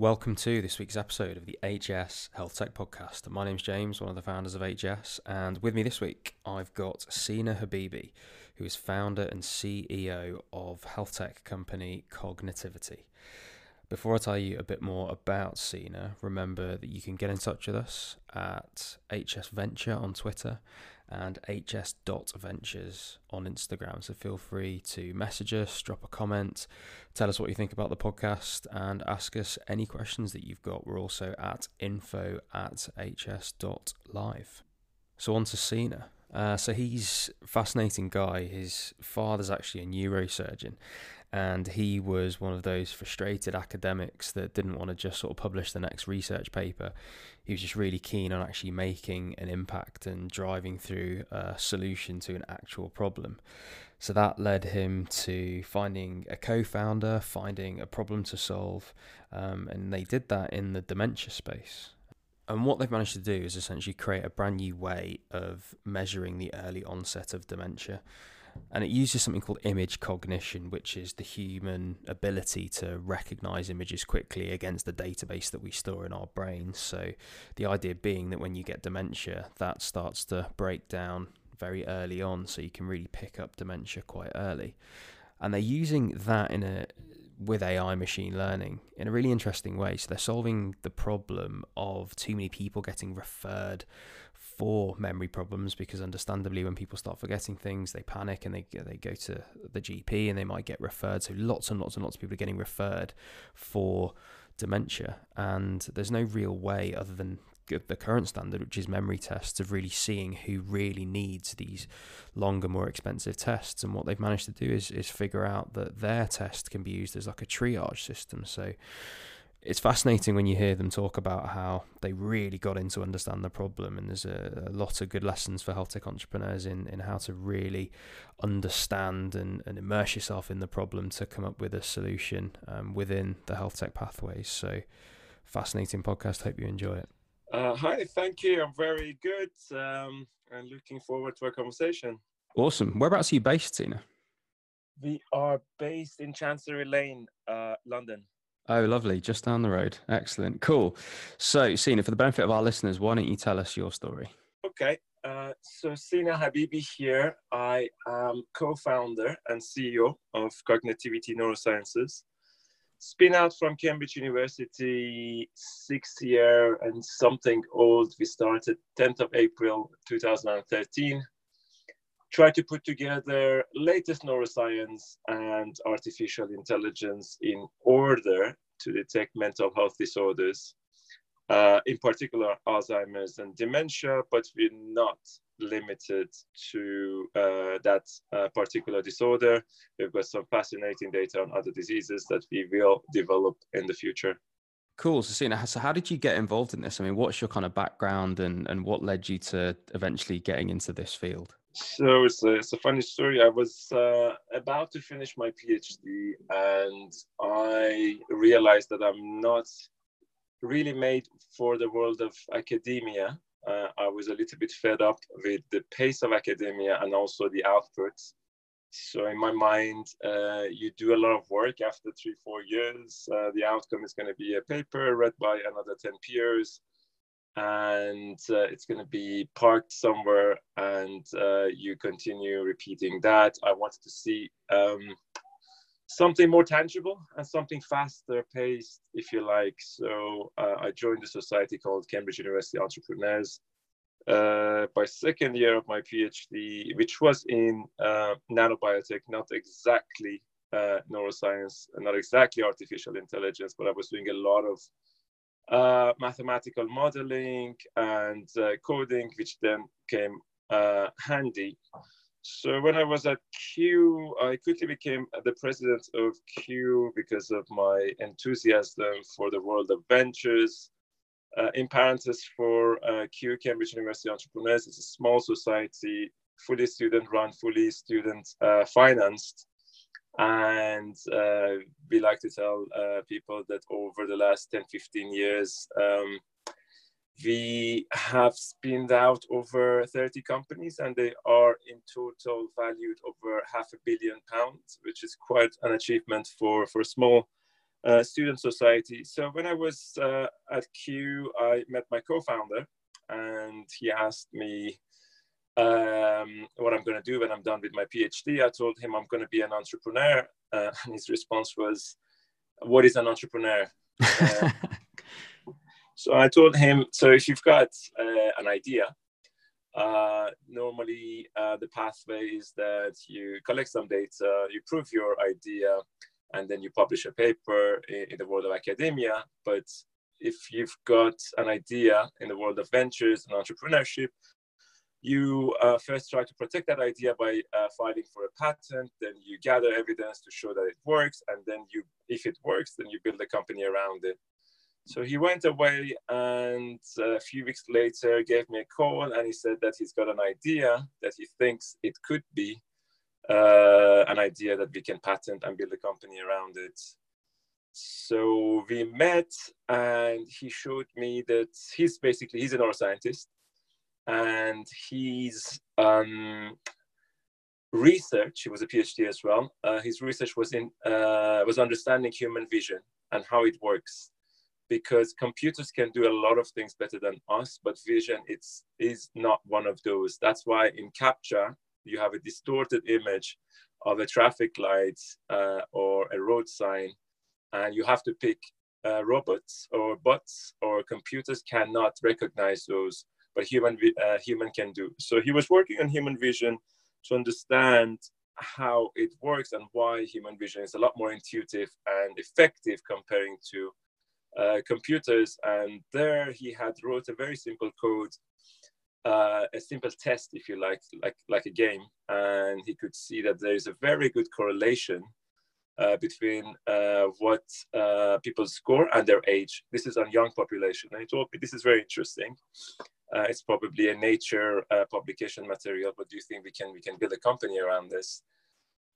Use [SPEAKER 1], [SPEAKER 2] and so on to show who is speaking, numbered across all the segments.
[SPEAKER 1] Welcome to this week's episode of the HS Health Tech Podcast. My name's James, one of the founders of HS, and with me this week I've got Sina Habibi, who is founder and CEO of health tech company Cognetivity. Before I tell you a bit more about Sina, remember that you can get in touch with us at HS Venture on Twitter and hs.ventures on Instagram. So feel free to message us, drop a comment, tell us what you think about the podcast, and ask us any questions that you've got. We're also at info at hs.live. So on to Sina. Uh, so he's fascinating guy. His father's actually a neurosurgeon, and he was one of those frustrated academics that didn't want to just sort of publish the next research paper. He was just really keen on actually making an impact and driving through a solution to an actual problem. So that led him to finding a co founder, finding a problem to solve, um, and they did that in the dementia space. And what they've managed to do is essentially create a brand new way of measuring the early onset of dementia and it uses something called image cognition, which is the human ability to recognize images quickly against the database that we store in our brains. So, the idea being that when you get dementia, that starts to break down very early on, so you can really pick up dementia quite early. And they're using that in a with AI machine learning in a really interesting way. So they're solving the problem of too many people getting referred for memory problems because understandably when people start forgetting things they panic and they they go to the GP and they might get referred. So lots and lots and lots of people are getting referred for dementia and there's no real way other than the current standard which is memory tests of really seeing who really needs these longer more expensive tests. And what they've managed to do is is figure out that their test can be used as like a triage system. So it's fascinating when you hear them talk about how they really got in to understand the problem and there's a, a, lot of good lessons for health tech entrepreneurs in, in how to really understand and, and immerse yourself in the problem to come up with a solution um, within the health tech pathways. So fascinating podcast. Hope you enjoy it.
[SPEAKER 2] Uh, hi thank you. I'm very good um, and looking forward to our conversation.
[SPEAKER 1] Awesome. Whereabouts are you based Sina?
[SPEAKER 2] We are based in chancery lane uh, london
[SPEAKER 1] Oh, lovely. Just down the road. Excellent. Cool. So, Sina, for the benefit of our listeners, why don't you tell us your story?
[SPEAKER 2] Okay. Uh, so, Sina Habibi here. I am co founder and CEO of Cognetivity Neurosciences. Spin out from Cambridge University, six year and something old. We started 10th of April 2013 try to put together latest neuroscience and artificial intelligence in order to detect mental health disorders, uh, in particular Alzheimer's and dementia, but we're not limited to uh, that uh, particular disorder. We've got some fascinating data on other diseases that we will develop in the future.
[SPEAKER 1] Cool. So, Sina, so how did you get involved in this? I mean, what's your kind of background and, and what led you to eventually getting into this field?
[SPEAKER 2] So it's a, it's a funny story. I was uh, about to finish my PhD and I realized that I'm not really made for the world of academia. Uh, I was a little bit fed up with the pace of academia and also the outputs. So in my mind, uh, you do a lot of work after three, four years. Uh, the outcome is going to be a paper read by another 10 peers and uh, it's going to be parked somewhere and uh, you continue repeating that. I wanted to see um, something more tangible and something faster paced if you like. So uh, i joined a society called cambridge university entrepreneurs uh, by second year of my phd which was in uh, nanobiotech not exactly uh, neuroscience not exactly artificial intelligence but i was doing a lot of uh, mathematical modeling and uh, coding, which then came uh, handy. So when I was at CUE, I quickly became the president of CUE because of my enthusiasm for the world of ventures. Uh, in parentheses, for uh, CUE, Cambridge University Entrepreneurs, it's a small society, fully student run, fully student uh, financed. And uh, we like to tell uh, people that over the last 10, 15 years, um, we have spinned out over 30 companies and they are in total valued over half a billion pounds, which is quite an achievement for, for a small uh, student society. So when I was uh, at CUE, I met my co-founder, and he asked me um, what I'm going to do when I'm done with my PhD. I told him I'm going to be an entrepreneur, uh, and his response was, "What is an entrepreneur?" Uh, so I told him, "So if you've got uh, an idea." Uh, normally, uh, the pathway is that you collect some data, you prove your idea, and then you publish a paper in, in the world of academia. But if you've got an idea in the world of ventures and entrepreneurship, you uh, first try to protect that idea by uh, filing for a patent then you gather evidence to show that it works and then you if it works then you build a company around it. So he went away and a few weeks later gave me a call and he said that he's got an idea that he thinks it could be uh, an idea that we can patent and build a company around it. So we met and he showed me that he's basically he's a neuroscientist and his um, research, he was a PhD as well. Uh, his research was in uh, was understanding human vision and how it works, because computers can do a lot of things better than us, but vision it's is not one of those. That's why in CAPTCHA you have a distorted image of a traffic light uh, or a road sign, and you have to pick uh, robots or bots or computers cannot recognize those but human uh, human can do. So he was working on human vision to understand how it works and why human vision is a lot more intuitive and effective comparing to uh, computers. And there he had wrote a very simple code, uh, a simple test, if you like, like like a game, and he could see that there is a very good correlation uh, between uh, what uh, people score and their age. This is on young population. And this is very interesting. Uh, it's probably a nature uh, publication material, but do you think we can we can build a company around this?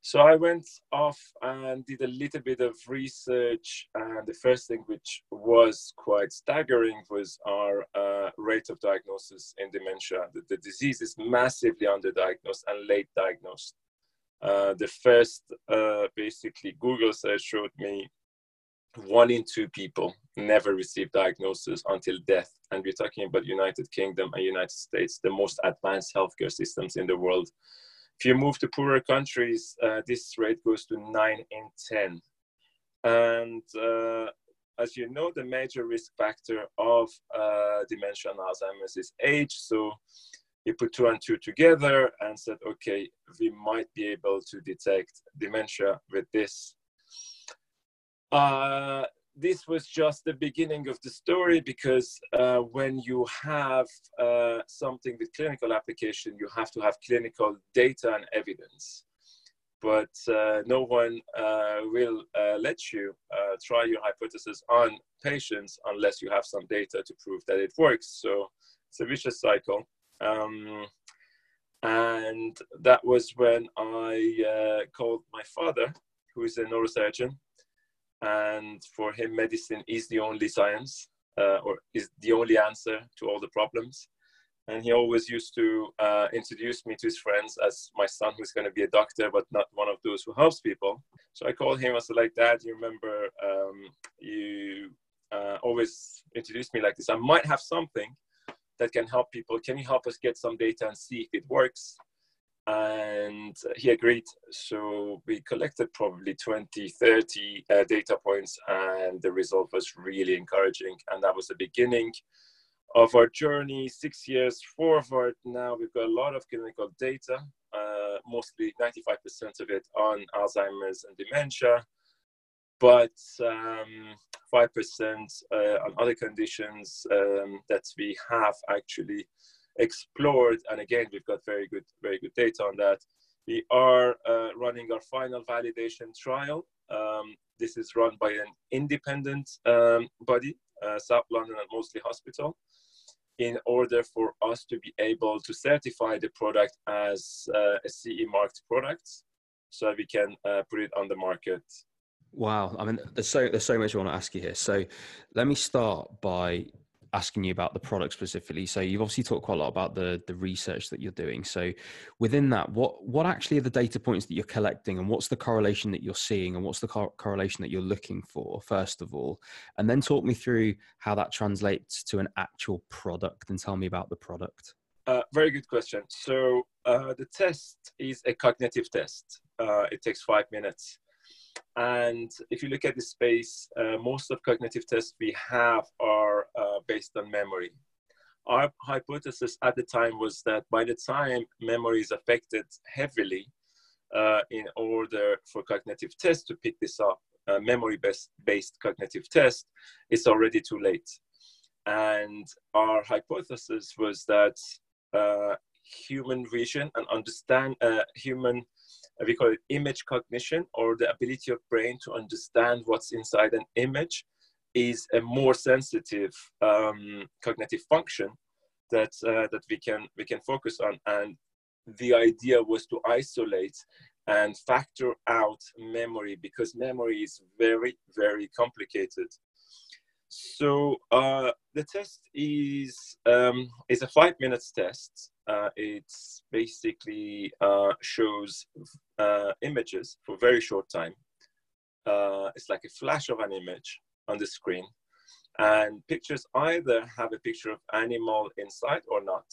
[SPEAKER 2] So I went off and did a little bit of research, and the first thing which was quite staggering was our uh, rate of diagnosis in dementia. The, the, disease is massively underdiagnosed and late diagnosed. Uh, the first, uh, basically, Google search showed me one in two people never receive diagnosis until death and we're talking about united kingdom and united states the most advanced healthcare systems in the world. If you move to poorer countries uh, this rate goes to 9 in 10 and uh, as you know the major risk factor of uh, dementia and alzheimer's is age. So you put two and two together and said okay we might be able to detect dementia with this uh, this was just the beginning of the story because uh, when you have uh, something with clinical application, you have to have clinical data and evidence. But uh, no one uh, will uh, let you uh, try your hypothesis on patients unless you have some data to prove that it works. So it's a vicious cycle. Um, and that was when I called my father, who is a neurosurgeon, and for him medicine is the only science uh, or is the only answer to all the problems. And he always used to uh, introduce me to his friends as my son who's going to be a doctor but not one of those who helps people. So i called him said like dad you remember um, you uh, always introduced me like this. I might have something that can help people. Can you help us get some data and see if it works and he agreed. So we collected probably 20, 30 uh, data points, and the result was really encouraging. And that was the beginning of our journey. Six years forward, now we've got a lot of clinical data, uh, mostly 95% of it on Alzheimer's and dementia, but um, 5% uh, on other conditions um, that we have actually explored, and again, we've got very good, very good data on that. We are uh, running our final validation trial. Um, this is run by an independent um, body, uh, South London and Maudsley Hospital, in order for us to be able to certify the product as uh, a CE marked product, so we can uh, put it on the market.
[SPEAKER 1] Wow, I mean, there's so there's so much I want to ask you here. So, let me start by asking you about the product specifically. So you've obviously talked quite a lot about the the research that you're doing. So within that, what what actually are the data points that you're collecting, and what's the correlation that you're seeing, and what's the co- correlation that you're looking for, first of all, and then talk me through how that translates to an actual product, and tell me about the product.
[SPEAKER 2] Uh, very good question. So uh, the test is a cognitive test. Uh, it takes five minutes. And if you look at the space, uh, most of cognitive tests we have are uh, based on memory. Our hypothesis at the time was that by the time memory is affected heavily, uh, in order for cognitive tests to pick this up, memory-based based cognitive test, it's already too late. And our hypothesis was that uh, human vision and understand uh, human we call it image cognition or the ability of brain to understand what's inside an image is a more sensitive um, cognitive function that uh, that we can we can focus on. And the idea was to isolate and factor out memory because memory is very very complicated. So uh, the test is um, is a five minutes test uh, it basically uh, shows uh, images for very short time. Uh, it's like a flash of an image on the screen. And pictures either have a picture of animal inside or not.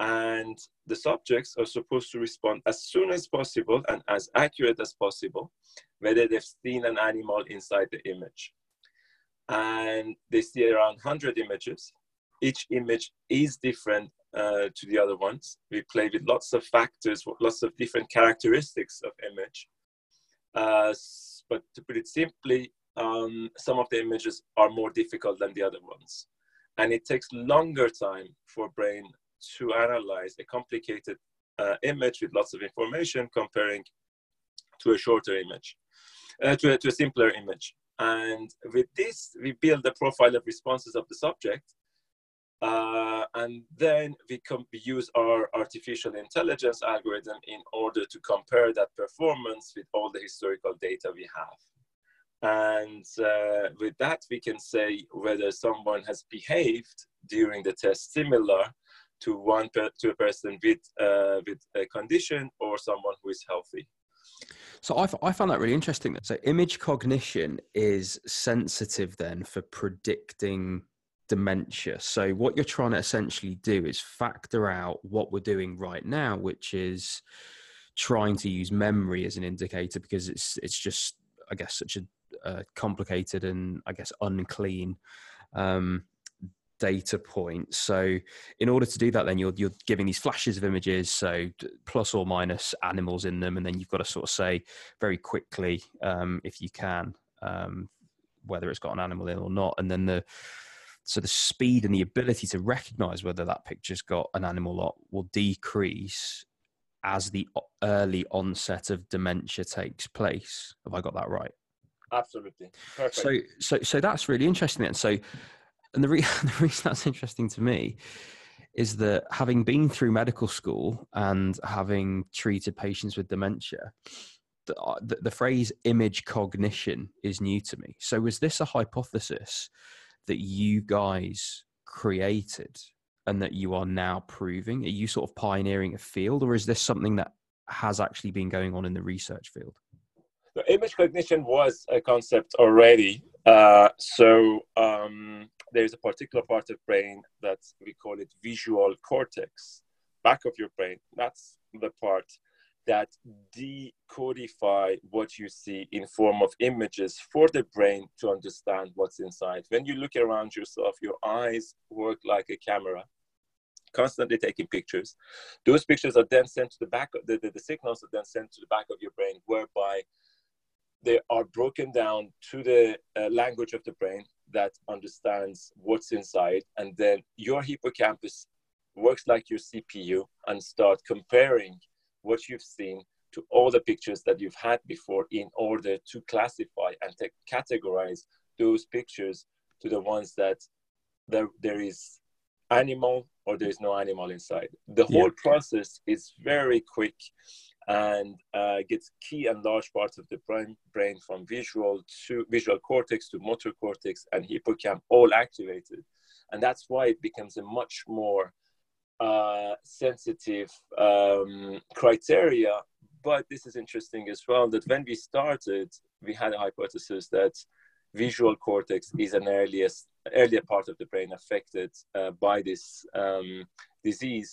[SPEAKER 2] And the subjects are supposed to respond as soon as possible and as accurate as possible, whether they've seen an animal inside the image. And they see around 100 images. Each image is different uh, to the other ones. We play with lots of factors, lots of different characteristics of image. Uh, but to put it simply, um, some of the images are more difficult than the other ones. And it takes longer time for brain to analyze a complicated uh, image with lots of information comparing to a shorter image, uh, to, a, to a simpler image. And with this, we build the profile of responses of the subject uh, and then we, com- we use our artificial intelligence algorithm in order to compare that performance with all the historical data we have. And uh, with that, we can say whether someone has behaved during the test similar to one per- to a person with uh, with a condition or someone who is healthy.
[SPEAKER 1] So I, f- I found that really interesting. So image cognition is sensitive then for predicting dementia. So what you're trying to essentially do is factor out what we're doing right now, which is trying to use memory as an indicator because it's it's just I guess such a uh, complicated and I guess unclean um, data point. So in order to do that, then you're you're giving these flashes of images, so plus or minus animals in them, and then you've got to sort of say very quickly um, if you can um, whether it's got an animal in or not, and then the so the speed and the ability to recognize whether that picture's got an animal lot will decrease as the early onset of dementia takes place. Have I got that right?
[SPEAKER 2] Absolutely. Perfect.
[SPEAKER 1] So, so, so that's really interesting. And so, and the, re- the reason that's interesting to me is that having been through medical school and having treated patients with dementia, the, uh, the, the phrase image cognition is new to me. So, was this a hypothesis that you guys created and that you are now proving? Are you sort of pioneering a field, or is this something that has actually been going on in the research field?
[SPEAKER 2] The image cognition was a concept already. Uh, so um, there's a particular part of brain that we call it visual cortex, back of your brain. That's the part that decodify what you see in form of images for the brain to understand what's inside. When you look around yourself, your eyes work like a camera, constantly taking pictures. Those pictures are then sent to the back, of, the, the, the signals are then sent to the back of your brain, whereby they are broken down to the uh, language of the brain that understands what's inside. And then your hippocampus works like your CPU and start comparing what you've seen to all the pictures that you've had before in order to classify and to categorize those pictures to the ones that there, there is animal or there is no animal inside. The whole yeah. process is very quick and uh, gets key and large parts of the brain, brain from visual to visual cortex to motor cortex and hippocamp all activated. and that's why it becomes a much more uh, sensitive um, criteria. But this is interesting as well that when we started, we had a hypothesis that visual cortex is an earliest earlier part of the brain affected uh, by this um, disease.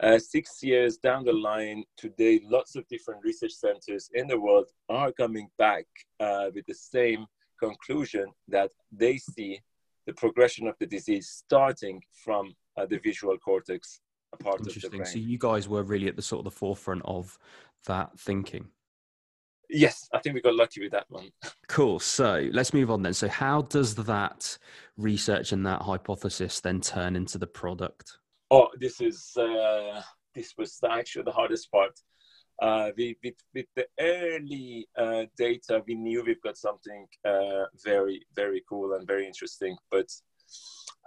[SPEAKER 2] Uh, six years down the line, today, lots of different research centers in the world are coming back uh, with the same conclusion that they see the progression of the disease starting from uh, the visual cortex part of the brain.
[SPEAKER 1] So you guys were really at the sort of the forefront of that thinking.
[SPEAKER 2] Yes, I think we got lucky with that one.
[SPEAKER 1] Cool. So let's move on then. So, how does that research and that hypothesis then turn into the product?
[SPEAKER 2] Oh, this is uh, this was actually the hardest part. Uh, we, with, with the early uh, data, we knew we've got something uh, very, very cool and very interesting. But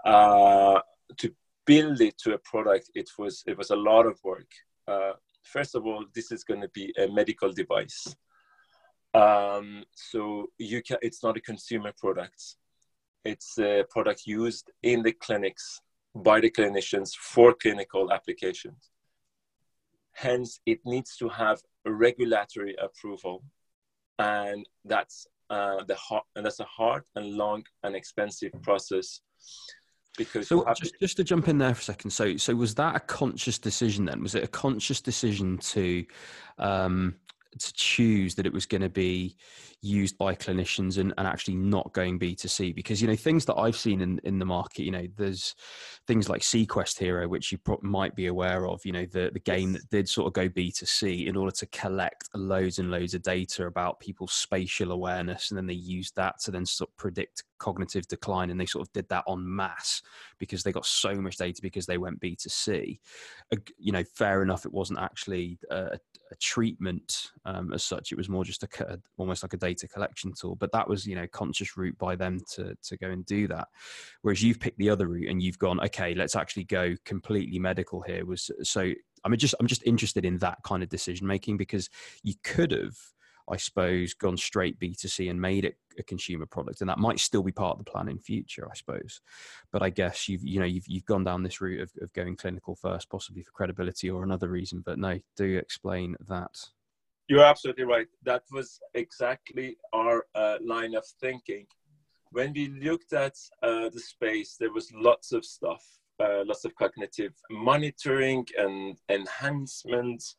[SPEAKER 2] uh, to build it to a product, it was it was a lot of work. Uh, first of all, this is going to be a medical device. Um, so you can, it's not a consumer product. It's a product used in the clinics by the clinicians for clinical applications. Hence, it needs to have regulatory approval, and that's uh, the hard, and that's a hard and long and expensive process.
[SPEAKER 1] Because so just, just to jump in there for a second, so so was that a conscious decision then? Was it a conscious decision to um, to choose that it was going to be used by clinicians and, and actually not going b2c because you know things that i've seen in, in the market you know there's things like sequest hero which you pro- might be aware of you know the, the game that did sort of go b2c in order to collect loads and loads of data about people's spatial awareness and then they used that to then sort of predict cognitive decline and they sort of did that on mass because they got so much data because they went b2c uh, you know fair enough it wasn't actually a, a treatment um, as such it was more just a almost like a data collection tool but that was you know conscious route by them to to go and do that. Whereas you've picked the other route and you've gone okay let's actually go completely medical here was so i'm just i'm just interested in that kind of decision making because you could have I suppose, gone straight B2C and made it a consumer product. And that might still be part of the plan in future, I suppose. But I guess you've, you know, you've, you've gone down this route of, of going clinical first, possibly for credibility or another reason. But no, do explain that.
[SPEAKER 2] You're absolutely right. That was exactly our uh, line of thinking. When we looked at uh, the space, there was lots of stuff, uh, lots of cognitive monitoring and enhancements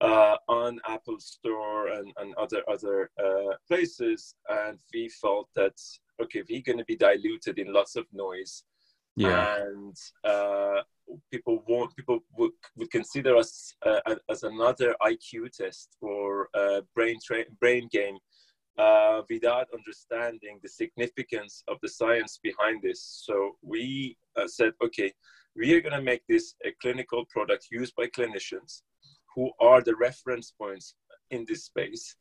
[SPEAKER 2] uh, on Apple Store and, and other other uh, places, and we felt that okay, we're going to be diluted in lots of noise, yeah, and uh, people won't people would, would consider us uh, as another IQ test or brain tra- brain game. Uh, without understanding the significance of the science behind this. So we uh, said, okay, we are going to make this a clinical product used by clinicians who are the reference points in this space.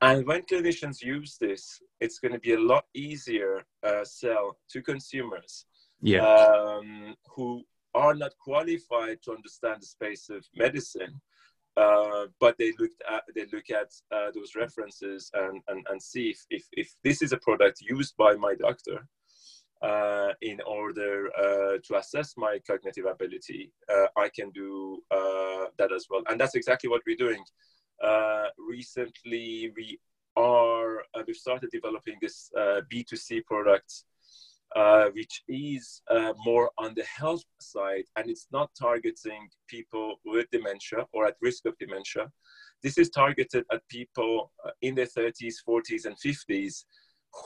[SPEAKER 2] And when clinicians use this, it's going to be a lot easier uh, sell to consumers
[SPEAKER 1] yeah.
[SPEAKER 2] um, who are not qualified to understand the space of medicine, uh, but they looked at they look at uh, those references and, and, and see if, if, if this is a product used by my doctor uh, in order uh, to assess my cognitive ability, uh, I can do uh, that as well. And that's exactly what we're doing. Uh, recently, we are uh, we've started developing this B2C product, which is more on the health side, and it's not targeting people with dementia or at risk of dementia. This is targeted at people in their 30s, 40s, and 50s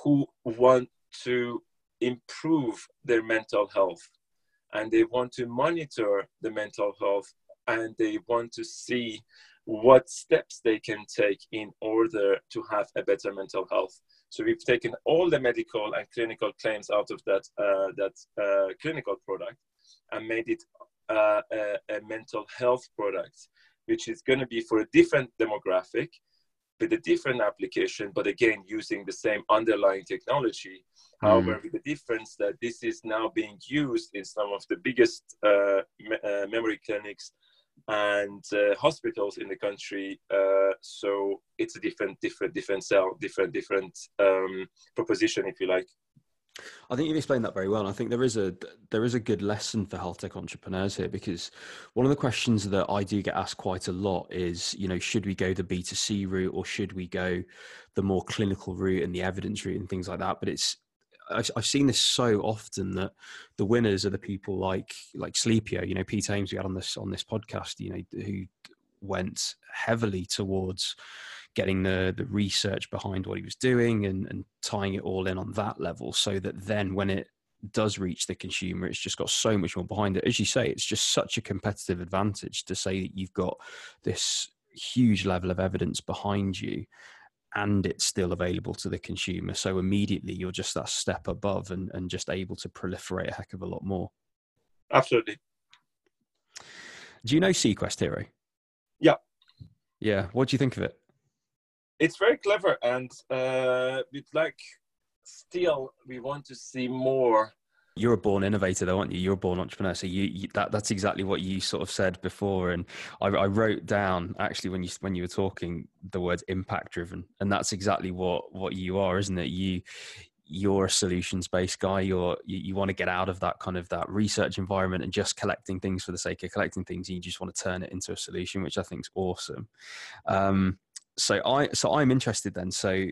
[SPEAKER 2] who want to improve their mental health and they want to monitor the mental health and they want to see what steps they can take in order to have a better mental health. So we've taken all the medical and clinical claims out of that uh, that uh, clinical product and made it uh, a, a mental health product, which is going to be for a different demographic with a different application, but again, using the same underlying technology. Mm. However, with the difference that this is now being used in some of the biggest uh, me- uh, memory clinics and uh, hospitals in the country. Uh, so it's a different, different, different cell, different, different um, proposition, if you like.
[SPEAKER 1] I think you've explained that very well. I think there is a there is a good lesson for health tech entrepreneurs here because one of the questions that I do get asked quite a lot is, you know, should we go the B 2 C route or should we go the more clinical route and the evidence route and things like that? But it's I've seen this so often that the winners are the people like like Sleepio, you know, Pete Hames we had on this on this podcast, you know, who went heavily towards getting the the research behind what he was doing and, and tying it all in on that level so that then when it does reach the consumer it's just got so much more behind it. As you say it's just such a competitive advantage to say that you've got this huge level of evidence behind you and it's still available to the consumer. So immediately you're just that step above and, and just able to proliferate a heck of a lot more.
[SPEAKER 2] Absolutely.
[SPEAKER 1] Do you know sequest hero?
[SPEAKER 2] Yeah.
[SPEAKER 1] Yeah. What do you think of it
[SPEAKER 2] it's very clever and uh, it's like still we want to see more.
[SPEAKER 1] You're a born innovator though aren't you? You're a born entrepreneur so you, you, that that's exactly what you sort of said before and I, I, wrote down actually when you when you were talking the words impact driven and that's exactly what what you are isn't it? You you're a solutions based guy. You're you, you want to get out of that kind of that research environment and just collecting things for the sake of collecting things you just want to turn it into a solution which i think is awesome. Um, so I so I'm interested then. So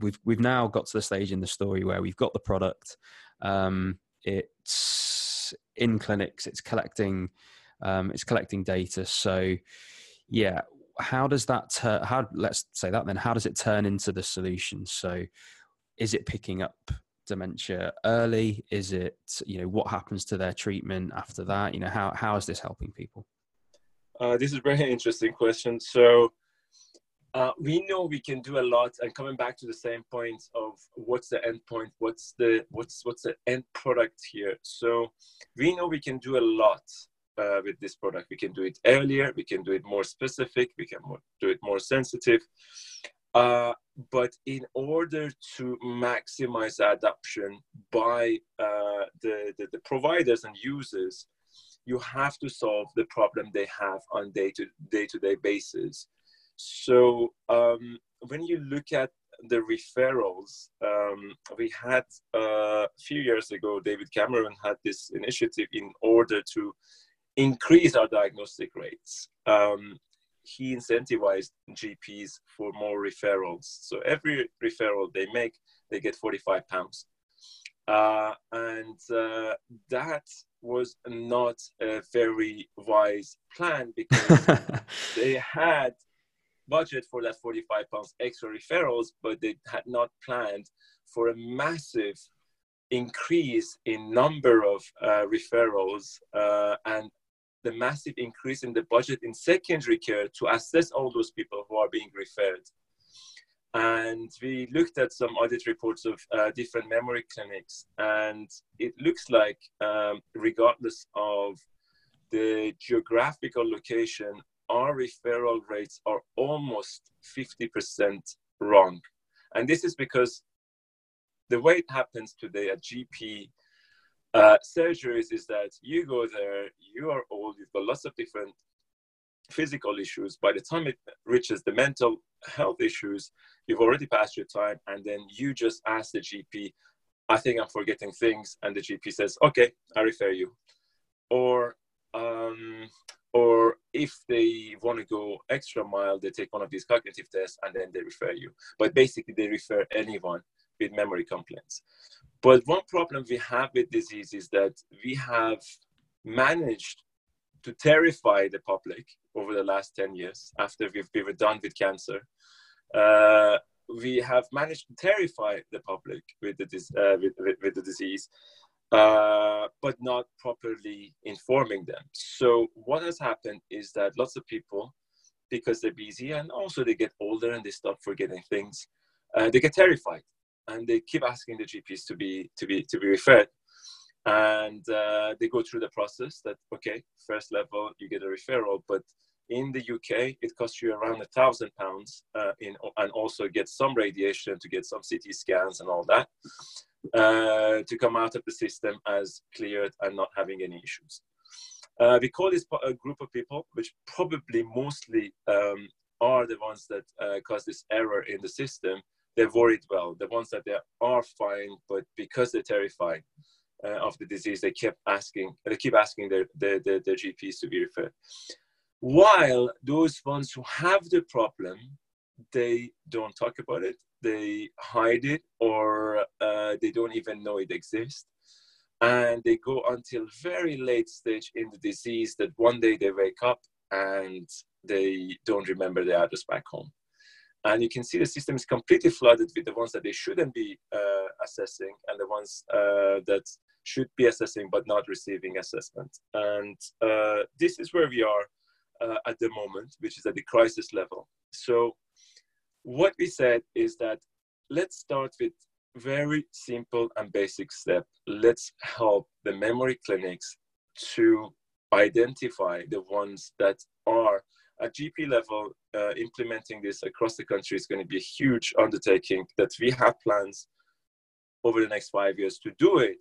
[SPEAKER 1] we've we've now got to the stage in the story where we've got the product. Um, it's in clinics. It's collecting. Um, it's collecting data. So yeah, how does that? How let's say that then? How does it turn into the solution? So is it picking up dementia early? Is it you know what happens to their treatment after that? You know how how is this helping people?
[SPEAKER 2] Uh, this is a very interesting question. So uh, we know we can do a lot and coming back to the same point of what's the end point what's the what's what's the end product here. So we know we can do a lot uh, with this product. We can do it earlier we can do it more specific we can more, do it more sensitive. Uh, but in order to maximize adoption by uh, the, the, the providers and users you have to solve the problem they have on day to day to day basis so um, when you look at the referrals, um, we had uh, a few years ago, David Cameron had this initiative in order to increase our diagnostic rates. Um, he incentivized GPs for more referrals. So every referral they make, they get 45 pounds. Uh, and uh, that was not a very wise plan because they had budget for that 45 pounds extra referrals, but they had not planned for a massive increase in number of uh, referrals uh, and the massive increase in the budget in secondary care to assess all those people who are being referred. And we looked at some audit reports of uh, different memory clinics, and it looks like, um, regardless of the geographical location our referral rates are almost 50% wrong. And this is because the way it happens today at GP uh, surgeries is that you go there, you are old, you've got lots of different physical issues. By the time it reaches the mental health issues, you've already passed your time, and then you just ask the GP, I think I'm forgetting things, and the GP says, Okay, I refer you. Or um, or if they want to go extra mile, they take one of these cognitive tests and then they refer you. But basically, they refer anyone with memory complaints. But one problem we have with disease is that we have managed to terrify the public over the last 10 years after we've, we were done with cancer. Uh, we have managed to terrify the public with the, uh, with, with, with the disease uh, but not properly informing them. So what has happened is that lots of people, because they're busy and also they get older and they start forgetting things, uh, they get terrified and they keep asking the GPs to be to be to be referred. And uh, they go through the process that okay, first level you get a referral, but in the UK it costs you around a thousand pounds uh, in and also get some radiation to get some CT scans and all that uh, to come out of the system as cleared and not having any issues. Uh, we call this a group of people, which probably mostly um, are the ones that uh, cause this error in the system, they're worried well. The ones that they are fine, but because they're terrified uh, of the disease, they keep asking, they keep asking their, their, their, their GPs to be referred. While those ones who have the problem, they don't talk about it, they hide it, or uh, they don't even know it exists. And they go until very late stage in the disease that one day they wake up and they don't remember the address back home. And you can see the system is completely flooded with the ones that they shouldn't be uh, assessing and the ones uh, that should be assessing but not receiving assessment. And uh, this is where we are uh, at the moment, which is at the crisis level. So what we said is that let's start with very simple and basic step. Let's help the memory clinics to identify the ones that are at GP level, uh, implementing this across the country is going to be a huge undertaking that we have plans over the next five years to do it.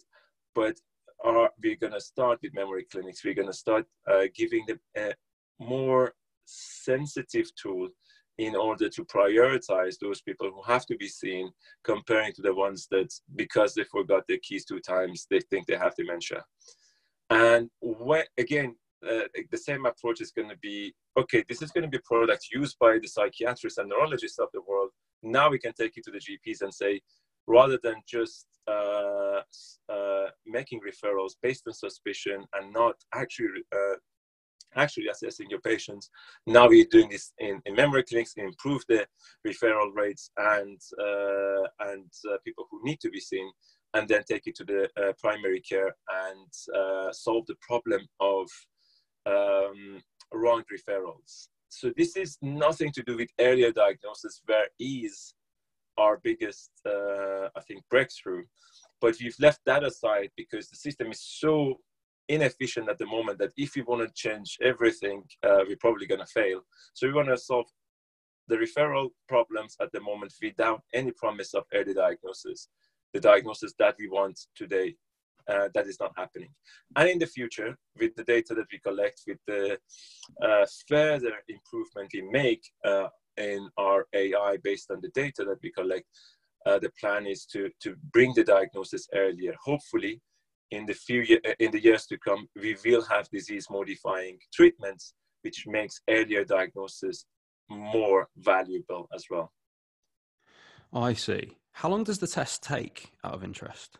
[SPEAKER 2] But are, we're going to start with memory clinics. We're going to start uh, giving them a more sensitive tool in order to prioritize those people who have to be seen comparing to the ones that because they forgot their keys two times they think they have dementia. And when, again uh, the same approach is going to be okay this is going to be a product used by the psychiatrists and neurologists of the world. Now we can take it to the gps and say rather than just uh, uh, making referrals based on suspicion and not actually uh, actually assessing your patients now we're doing this in, in memory clinics improve the referral rates and uh, and uh, people who need to be seen and then take it to the uh, primary care and uh, solve the problem of um, wrong referrals. So this is nothing to do with earlier diagnosis, where is our biggest, uh, I think, breakthrough. But we've left that aside because the system is so inefficient at the moment that if we want to change everything, uh, we're probably going to fail. So we want to solve the referral problems at the moment without any promise of early diagnosis the diagnosis that we want today. Uh, that is not happening. And in the future, with the data that we collect, with the uh, further improvement we make uh, in our AI based on the data that we collect, uh, the plan is to, to bring the diagnosis earlier. Hopefully, in the few in the years to come, we will have disease modifying treatments, which makes earlier diagnosis more valuable as well.
[SPEAKER 1] I see. How long does the test take out of interest?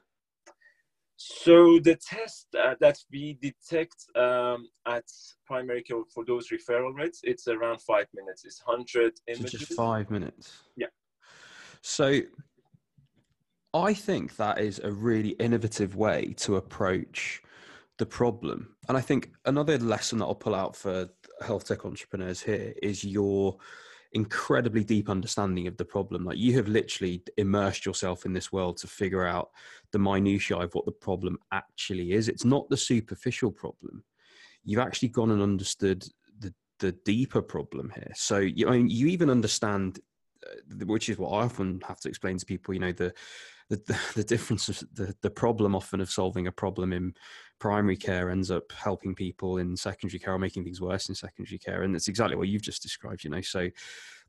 [SPEAKER 2] So the test uh, that we detect um, at primary care for those referral rates, it's around five minutes. It's hundred images.
[SPEAKER 1] So just five minutes.
[SPEAKER 2] Yeah.
[SPEAKER 1] So I think that is a really innovative way to approach the problem. And I think another lesson that I'll pull out for health tech entrepreneurs here is your incredibly deep understanding of the problem. Like you have literally immersed yourself in this world to figure out the minutiae of what the problem actually is. It's not the superficial problem. You've actually gone and understood the the deeper problem here. So you, I mean, you even understand, uh, which is what I often have to explain to people. You know the the, the, difference of the, the problem often of solving a problem in primary care ends up helping people in secondary care or making things worse in secondary care. And that's exactly what you've just described, you know. So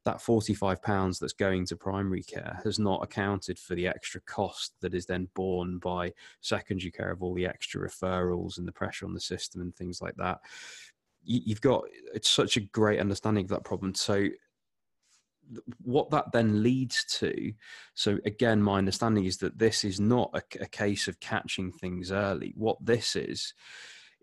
[SPEAKER 1] that 45 pounds that's going to primary care has not accounted for the extra cost that is then borne by secondary care of all the extra referrals and the pressure on the system and things like that. You've got it's such a great understanding of that problem. So what that then leads to so again my understanding is that this is not a, a, case of catching things early. What this is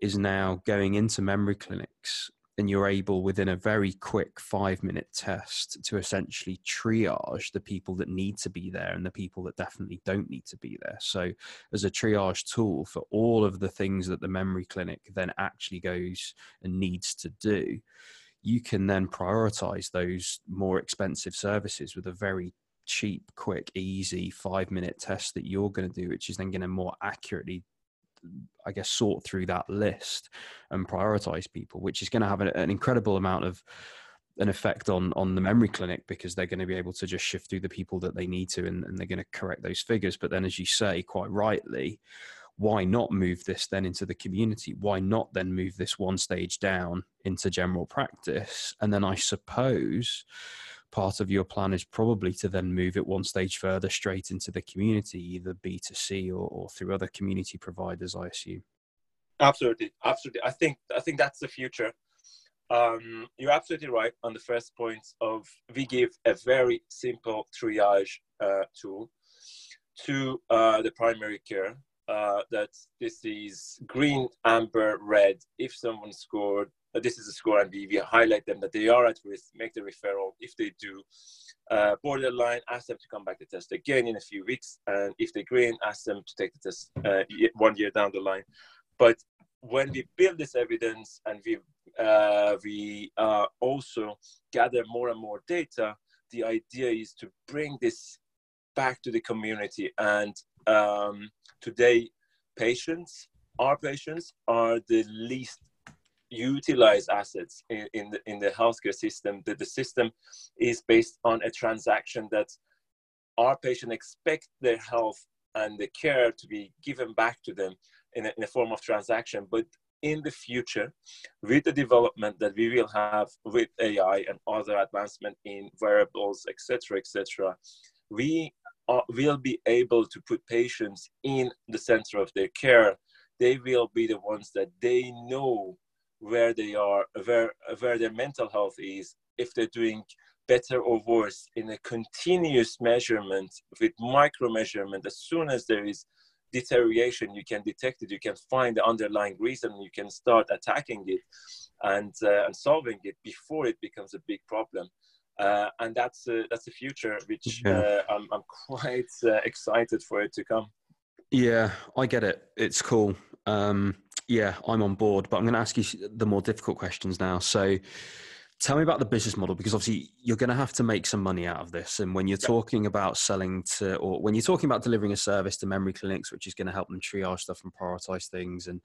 [SPEAKER 1] is now going into memory clinics and you're able within a very quick five minute test to essentially triage the people that need to be there and the people that definitely don't need to be there. So as a triage tool for all of the things that the memory clinic then actually goes and needs to do you can then prioritize those more expensive services with a very cheap, quick, easy five minute test that you're going to do, which is then going to more accurately, I guess, sort through that list and prioritize people, which is going to have an, an incredible amount of an effect on on the memory clinic because they're going to be able to just shift through the people that they need to and, and they're going to correct those figures. But then, as you say, quite rightly, why not move this then into the community? Why not then move this one stage down into general practice? And then I suppose part of your plan is probably to then move it one stage further straight into the community, either B2C or, or through other community providers, I assume.
[SPEAKER 2] Absolutely, absolutely. I think I think that's the future. Um, you're absolutely right on the first point of we give a very simple triage uh, tool to uh, the primary care uh, that this is green, amber, red. If someone scored, uh, this is a score, and we, we highlight them that they are at risk, make the referral. If they do, uh, borderline, ask them to come back to test again in a few weeks. And if they're green, ask them to take the test uh, one year down the line. But when we build this evidence and we uh, we uh, also gather more and more data, the idea is to bring this back to the community. And um, today, patients, our patients, are the least utilized assets in, in, the, in the healthcare system. That the system is based on a transaction that our patient expect their health and the care to be given back to them in a, in a form of transaction. But in the future, with the development that we will have with AI and other advancement in wearables, etc., etc., we will be able to put patients in the center of their care. They will be the ones that they know where they are, where, where their mental health is, if they're doing better or worse in a continuous measurement with micro measurement. As soon as there is deterioration, you can detect it, you can find the underlying reason, you can start attacking it and, uh, and solving it before it becomes a big problem. Uh, and that's uh, that's the future, which yeah. Uh, I'm, I'm quite uh, excited for it to come.
[SPEAKER 1] Yeah, I get it. It's cool. Um, yeah, I'm on board, but I'm going to ask you the more difficult questions now. So, tell me about the business model because obviously you're going to have to make some money out of this. And when you're yeah. talking about selling to, or when you're talking about delivering a service to memory clinics, which is going to help them triage stuff and prioritize things, and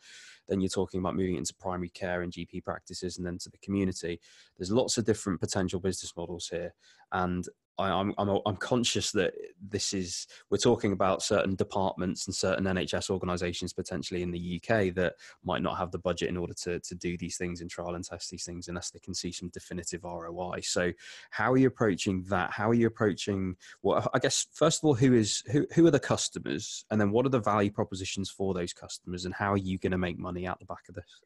[SPEAKER 1] then you're talking about moving into primary care and GP practices and then to the community, there's lots of different potential business models here. And I, am I'm, I'm conscious that this is we're talking about certain departments and certain NHS organisations potentially in the UK that might not have the budget in order to to do these things and trial and test these things unless they can see some definitive ROI. So, how are you approaching that? How are you approaching? Well, I guess first of all, who is who who are the customers, and then what are the value propositions for those customers, and how are you going to make money out the back of this?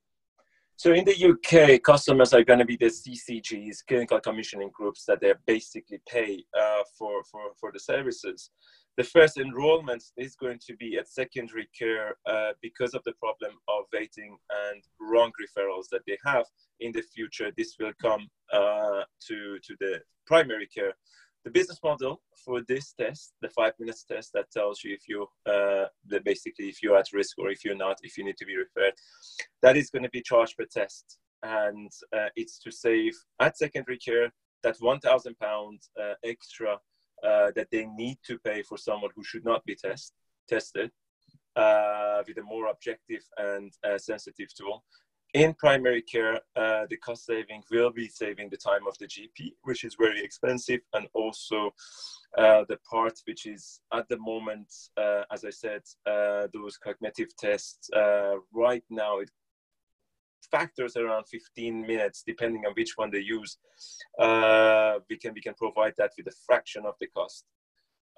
[SPEAKER 2] So in the UK, customers are going to be the CCGs, clinical commissioning groups, that they basically pay uh, for, for, for the services. The first enrollment is going to be at secondary care uh, because of the problem of waiting and wrong referrals that they have. In the future, this will come uh, to, to the primary care the business model for this test, the five minutes test that tells you if you, uh, basically if you're at risk or if you're not, if you need to be referred, that is going to be charged per test. And uh, it's to save at secondary care that 1,000 pounds uh, extra uh, that they need to pay for someone who should not be test, tested uh, with a more objective and uh, sensitive tool in primary care, uh, the cost saving will be saving the time of the GP, which is very expensive, and also uh, the part which is at the moment, uh, as I said, uh, those cognitive tests. Uh, right now, it factors around 15 minutes, depending on which one they use. Uh, we can we can provide that with a fraction of the cost.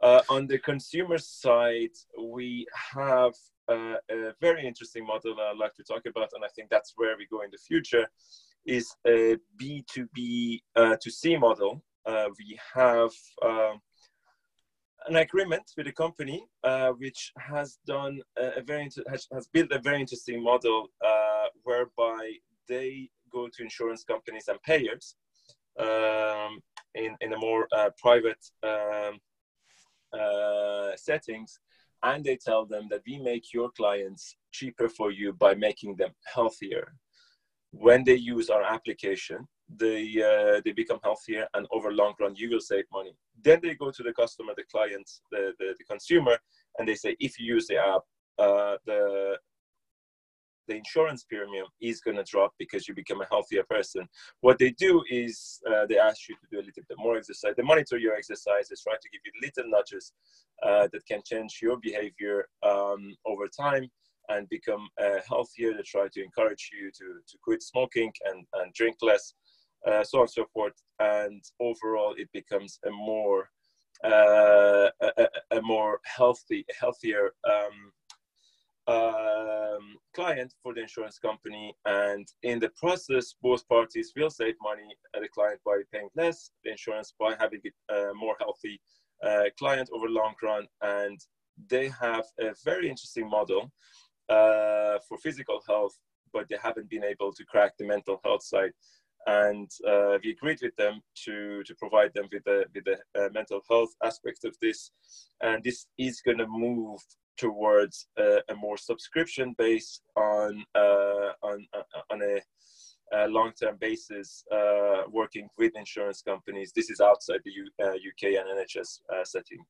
[SPEAKER 2] On the consumer side, we have uh, a very interesting model I'd like to talk about, and I think that's where we go in the future, is a B2B uh, to C model. Uh, we have um, an agreement with a company uh, which has done a, very has, has, built a very interesting model uh, whereby they go to insurance companies and payers um, in in a more uh, private um, settings and they tell them that we make your clients cheaper for you by making them healthier. When they use our application, they uh, they become healthier, and over long run, you will save money. Then they go to the customer, the client, the, the, the consumer, and they say, if you use the app, uh, the the insurance premium is going to drop because you become a healthier person. What they do is uh, they ask you to do a little bit more exercise. They monitor your exercise. exercises, try to give you little nudges uh, that can change your behavior um, over time and become uh, healthier. They try to encourage you to, to quit smoking and, and drink less. uh, so on and so forth. And overall, it becomes a more uh, a, a, more healthy, healthier um, um, client for the insurance company. And in the process, both parties will save money. Uh, the client by paying less, the insurance by having a uh, more healthy uh, client over long run. And they have a very interesting model uh, for physical health, but they haven't been able to crack the mental health side. And uh, we agreed with them to, to provide them with the, with the uh, mental health aspect of this. And this is going to move towards uh, a more subscription based on, uh, on, uh, on a, a long-term basis, working with insurance companies. This is outside the U- UK and NHS setting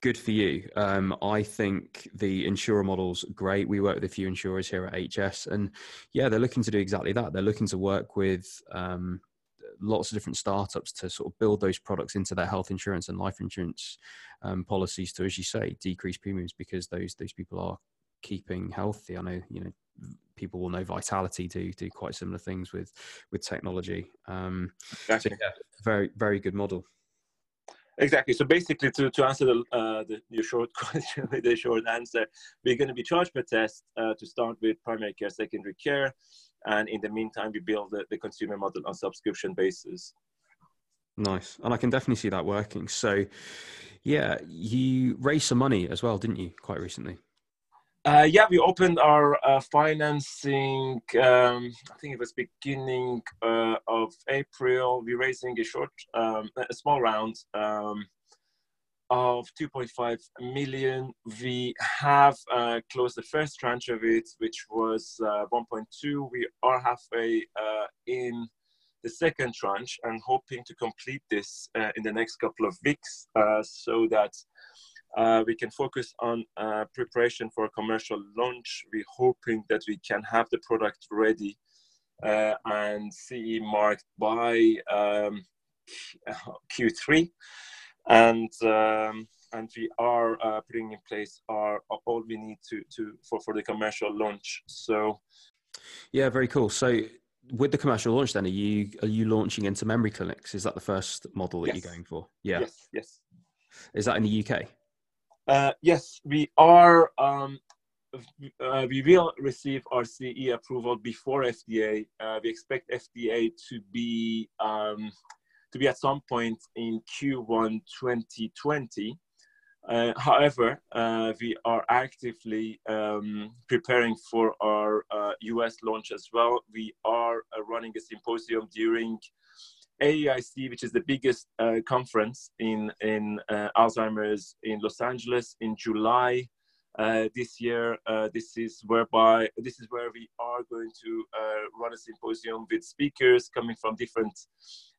[SPEAKER 1] good for you. Um, I think the insurer model's great. We work with a few insurers here at HS, and yeah, they're looking to do exactly that. They're looking to work with um, lots of different startups to sort of build those products into their health insurance and life insurance um, policies to, as you say, decrease premiums because those those people are keeping healthy. I know you know people will know Vitality do do quite similar things with with technology. Um, exactly. So yeah, very very good model.
[SPEAKER 2] Exactly. So basically, to, to answer the, uh, the your short question with a short answer, we're going to be charged per test uh, to start with primary care, secondary care, and in the meantime, we build the, the consumer model on subscription basis.
[SPEAKER 1] Nice, and I can definitely see that working. So, yeah, you raised some money as well, didn't you? Quite recently.
[SPEAKER 2] Uh, yeah, we opened our uh, financing. Um, I think it was beginning uh, of April. We're raising a short, um, a small round um, of 2.5 million. We have uh, closed the first tranche of it, which was uh, 1.2. We are halfway uh, in the second tranche and hoping to complete this in the next couple of weeks, so that uh, we can focus on uh, preparation for a commercial launch. We're hoping that we can have the product ready uh, and CE marked by um, Q3. And um, and we are uh, putting in place our, all we need to, to for, for the commercial launch. So,
[SPEAKER 1] yeah, very cool. So, with the commercial launch, then are you are you launching into memory clinics? Is that the first model that yes. you're going for?
[SPEAKER 2] Yeah. Yes. Yes.
[SPEAKER 1] Is that in the UK?
[SPEAKER 2] Uh, yes, we are. Um, uh, we will receive our CE approval before FDA. Uh, we expect FDA to be um, to be at some point in Q1 2020. Uh, however, uh, we are actively um, preparing for our US uh, launch as well. We are running a symposium during AAIC, which is the biggest uh, conference in in uh, Alzheimer's in Los Angeles in July uh, this year. Uh, this is whereby this is where we are going to uh, run a symposium with speakers coming from different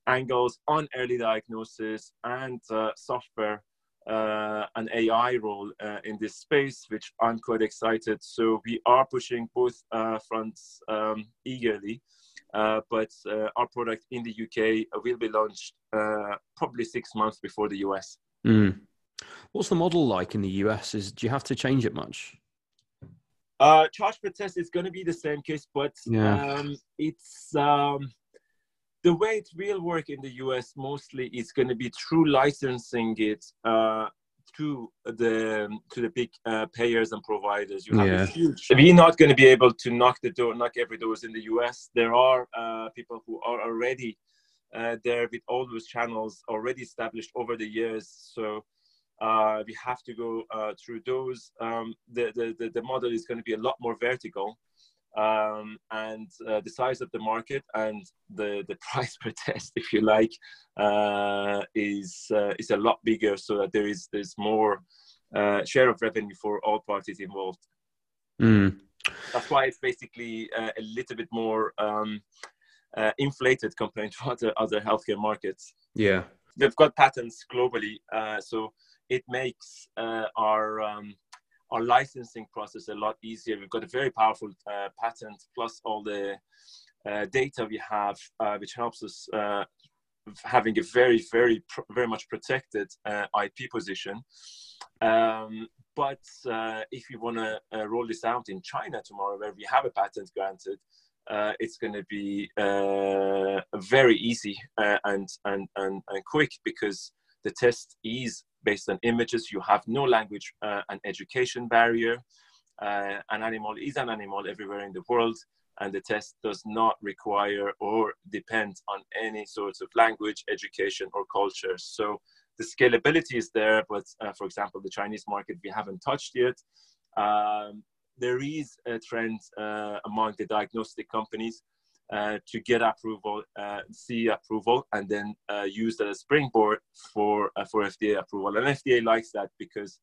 [SPEAKER 2] angles on early diagnosis and uh, software. an AI role in this space, which I'm quite excited. So we are pushing both fronts um, eagerly. Uh, but uh, our product in the UK will be launched uh, probably six months before the US.
[SPEAKER 1] Mm. What's the model like in the US? Is do you have to change it much?
[SPEAKER 2] Uh, charge per test is going to be the same case, but yeah. um, it's um, the way it will work in the US. Mostly, it's going to be through licensing it uh, to the to the big uh, payers and providers. You have yeah. a huge. We're not going to be able to knock the door, knock every doors in the U.S. There are uh, people who are already uh, there with all those channels already established over the years. So uh, we have to go uh, through those. Um, the, the, the the model is going to be a lot more vertical um, and uh, the size of the market and the, the price per test, if you like, uh, is uh, is a lot bigger. So that there is there's more uh, share of revenue for all parties involved.
[SPEAKER 1] Mm.
[SPEAKER 2] That's why it's basically uh, a little bit more um, uh, inflated compared to other other healthcare markets.
[SPEAKER 1] Yeah,
[SPEAKER 2] they've got patents globally, so it makes our um, our licensing process a lot easier. We've got a very powerful uh, patent plus all the uh, data we have, uh, which helps us uh, having a very, very, very much protected uh, IP position. Um, but uh, if we want to roll this out in China tomorrow, where we have a patent granted, it's going to be very easy and, and, and, and quick because the test is based on images. You have no language uh, and education barrier. Uh, an animal is an animal everywhere in the world, and the test does not require or depend on any sorts of language, education, or culture. So the scalability is there, but uh, for example, the Chinese market we haven't touched yet. Um, there is a trend uh, among the diagnostic companies to get approval, uh, CE approval, and then uh, use that as springboard for uh, for FDA approval. And FDA likes that because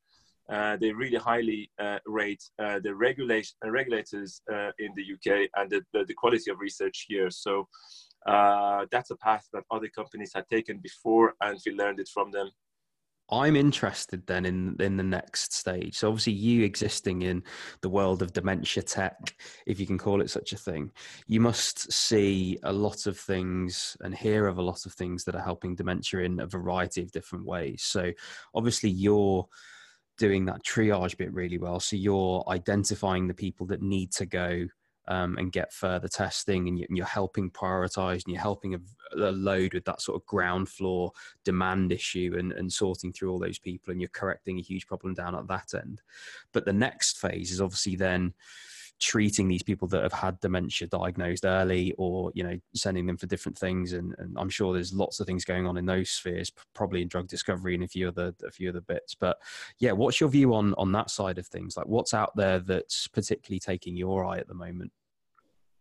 [SPEAKER 2] uh, they really highly rate the regulation regulators in the UK and the, the, the, quality of research here. So that's a path that other companies had taken before, and we learned it from them
[SPEAKER 1] I'm interested then in in the next stage. So obviously, you existing in the world of dementia tech, if you can call it such a thing, you must see a lot of things and hear of a lot of things that are helping dementia in a variety of different ways. So obviously, you're doing that triage bit really well. So you're identifying the people that need to go um, and get further testing and you're helping prioritize and you're helping a, a, load with that sort of ground floor demand issue and, and sorting through all those people and you're correcting a huge problem down at that end. But the next phase is obviously then treating these people that have had dementia diagnosed early or you know sending them for different things. And, and i'm sure there's lots of things going on in those spheres probably in drug discovery and a few other a few other bits. But yeah what's your view on on that side of things? Like what's out there that's particularly taking your eye at the moment?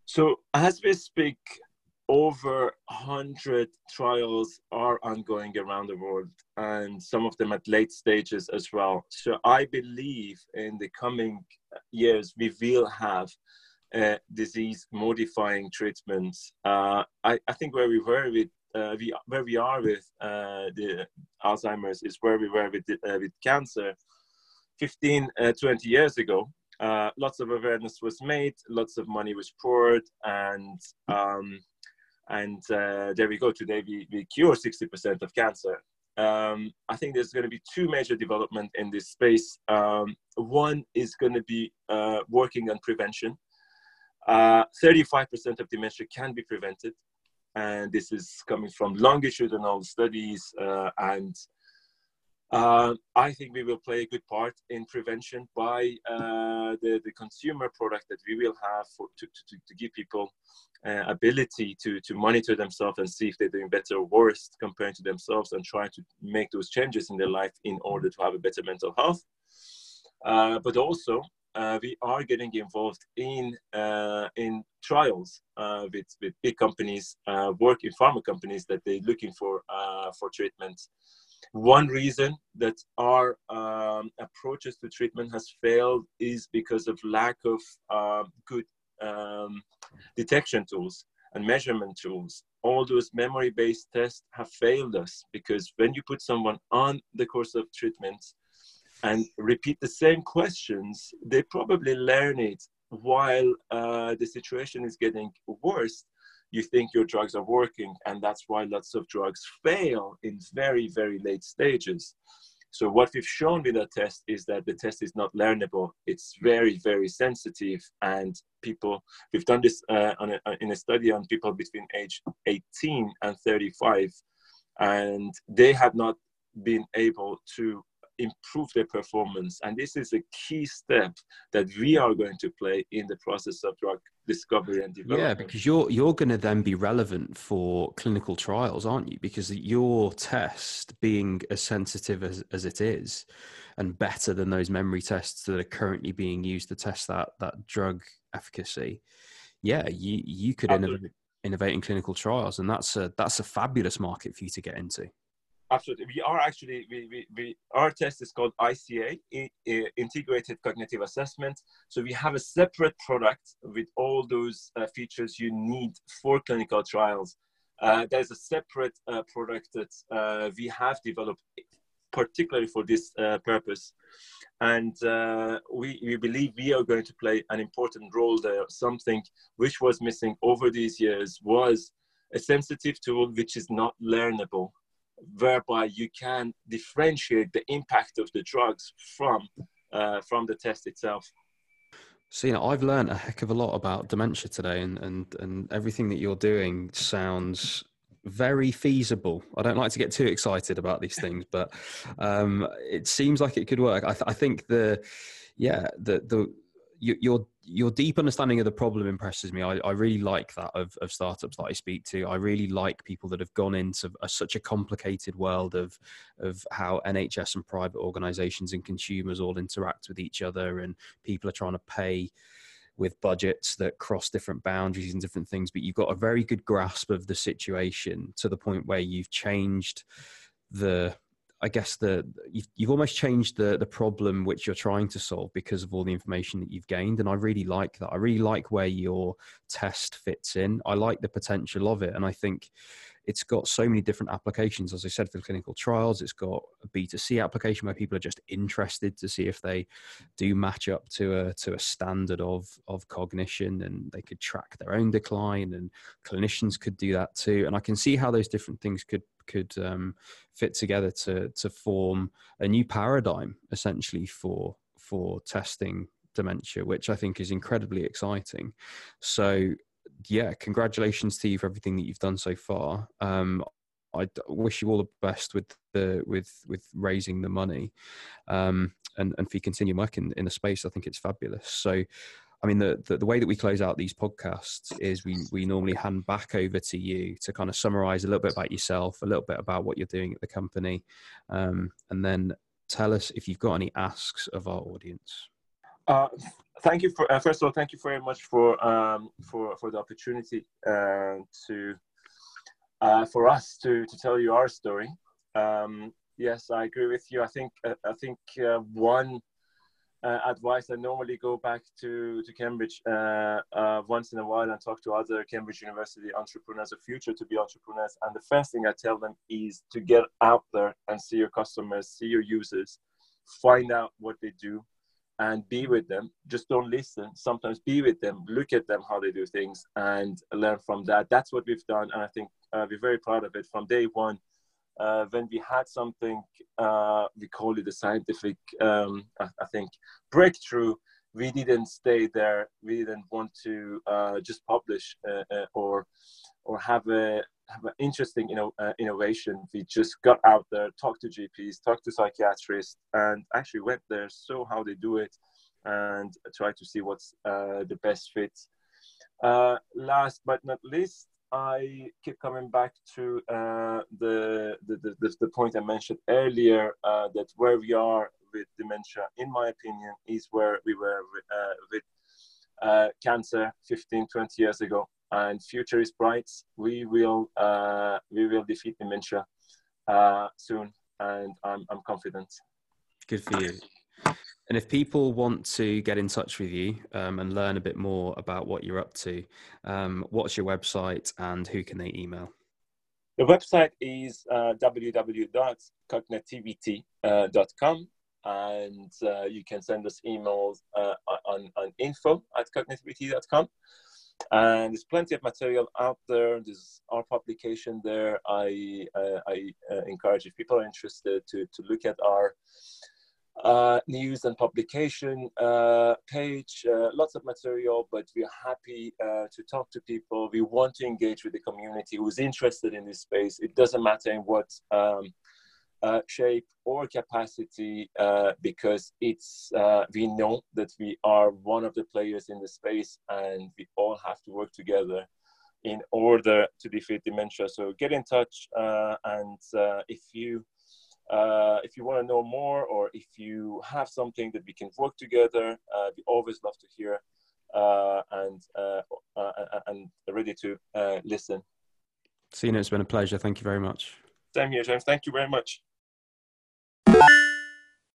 [SPEAKER 2] So as we speak over 100 trials are ongoing around the world and some of them at late stages as well. So i believe in the coming years we will have uh, disease modifying treatments uh, I, I, think where we were with uh, we, where we are with uh, the alzheimer's is where we were with, uh, with cancer 15 uh, 20 years ago lots of awareness was made lots of money was poured and um, and there we go. Today we, we cure 60% of cancer. Um, I think there's going to be two major development in this space. Um, one is going to be uh, working on prevention. Uh, 35% of dementia can be prevented, and this is coming from longitudinal studies uh, and uh, I think we will play a good part in prevention by uh, the, the consumer product that we will have for, to, to, to give people uh, ability to, to monitor themselves and see if they're doing better or worse comparing to themselves and try to make those changes in their life in order to have a better mental health. Uh, but also, uh, we are getting involved in uh, in trials with with big companies, work in pharma companies that they're looking for for treatment one reason that our um, approaches to treatment has failed is because of lack of uh, good um, detection tools and measurement tools. All those memory-based tests have failed us because when you put someone on the course of treatment and repeat the same questions, they probably learn it while uh, the situation is getting worse you think your drugs are working and that's why lots of drugs fail in very very late stages. So what we've shown with the test is that the test is not learnable. It's very very sensitive and people we've done this uh, a, in a study on people between age 18 and 35 and they have not been able to improve their performance. And this is a key step that we are going to play in the process of drug discovery and development.
[SPEAKER 1] Yeah, because you're you're going to then be relevant for clinical trials, aren't you? Because your test, being as sensitive as, as it is, and better than those memory tests that are currently being used to test that that drug efficacy, yeah, you you could innovate, innovate in clinical trials, and that's a that's a fabulous market for you to get into
[SPEAKER 2] absolutely. We are actually we, we, we our test is called ica integrated cognitive assessment. So we have a separate product with all those uh, features you need for clinical trials. Uh, there's a separate uh, product that uh, we have developed particularly for this uh, purpose. And uh, we, we believe we are going to play an important role there. Something which was missing over these years was a sensitive tool which is not learnable whereby you can differentiate the impact of the drugs from uh, from the test itself.
[SPEAKER 1] So you know, I've learned a heck of a lot about dementia today, and and and everything that you're doing sounds very feasible. I don't like to get too excited about these things, but um, it seems like it could work. I, th- I think the yeah the the your your deep understanding of the problem impresses me. I, I really like that of, of startups that I speak to. I really like people that have gone into a, such a complicated world of of how NHS and private organisations and consumers all interact with each other, and people are trying to pay with budgets that cross different boundaries and different things. But you've got a very good grasp of the situation to the point where you've changed the I guess the you've, you've almost changed the the problem which you're trying to solve because of all the information that you've gained, and I really like that. I really like where your test fits in. I like the potential of it, and I think it's got so many different applications. As I said, for clinical trials, it's got a B2C application where people are just interested to see if they do match up to a to a standard of of cognition, and they could track their own decline, and clinicians could do that too. And I can see how those different things could could um, fit together to to form a new paradigm essentially for for testing dementia, which I think is incredibly exciting. So yeah, congratulations to you for everything that you've done so far. Um, I wish you all the best with the with with raising the money, um, and and for you continue working in the space. I think it's fabulous. So, I mean, the, the, the way that we close out these podcasts is we we normally hand back over to you to kind of summarize a little bit about yourself, a little bit about what you're doing at the company, um, and then tell us if you've got any asks of our audience.
[SPEAKER 2] Uh, thank you for uh, first of all, thank you very much for um, for for the opportunity uh, to uh, for us to to tell you our story. Um, yes, I agree with you. I think uh, I think one advice I normally go back to to Cambridge once in a while and talk to other Cambridge University entrepreneurs of future to be entrepreneurs. And the first thing I tell them is to get out there and see your customers, see your users, find out what they do, and be with them. Just don't listen. Sometimes be with them, look at them how they do things, and learn from that. That's what we've done, and I think uh, we're very proud of it from day one. Uh, when we had something, uh, we call it a scientific, um, I, I, think, breakthrough. We didn't stay there. We didn't want to uh, just publish uh, uh, or or have a have an interesting you know uh, innovation. We just got out there talked to gps talked to psychiatrists and actually went there saw how they do it and try to see what's uh, the best fit. Uh, last but not least i keep coming back to uh, the, the, the, the, point i mentioned earlier uh, that where we are with dementia in my opinion is where we were with uh, cancer 15 20 years ago and future is bright. We will uh, we will defeat dementia uh, soon, and I'm I'm confident.
[SPEAKER 1] Good for you. And if people want to get in touch with you um, and learn a bit more about what you're up to, um, what's your website and who can they email?
[SPEAKER 2] The website is uh, www.cognetivity.com and uh, you can send us emails uh, on, on info at cognetivity.com and there's plenty of material out there. There's our publication there. I uh, i uh, encourage if people are interested to to look at our uh, news and publication uh, page uh, lots of material but we're happy uh, to talk to people. We want to engage with the community who's interested in this space. It doesn't matter in what um, uh, shape or capacity uh, because it's uh, we know that we are one of the players in the space and we all have to work together in order to defeat dementia so get in touch uh, and uh, if you uh, if you want to know more or if you have something that we can work together we always love to hear and and ready to listen
[SPEAKER 1] Sina, it's been a pleasure. Thank you very much.
[SPEAKER 2] Same here, James. Thank you very much.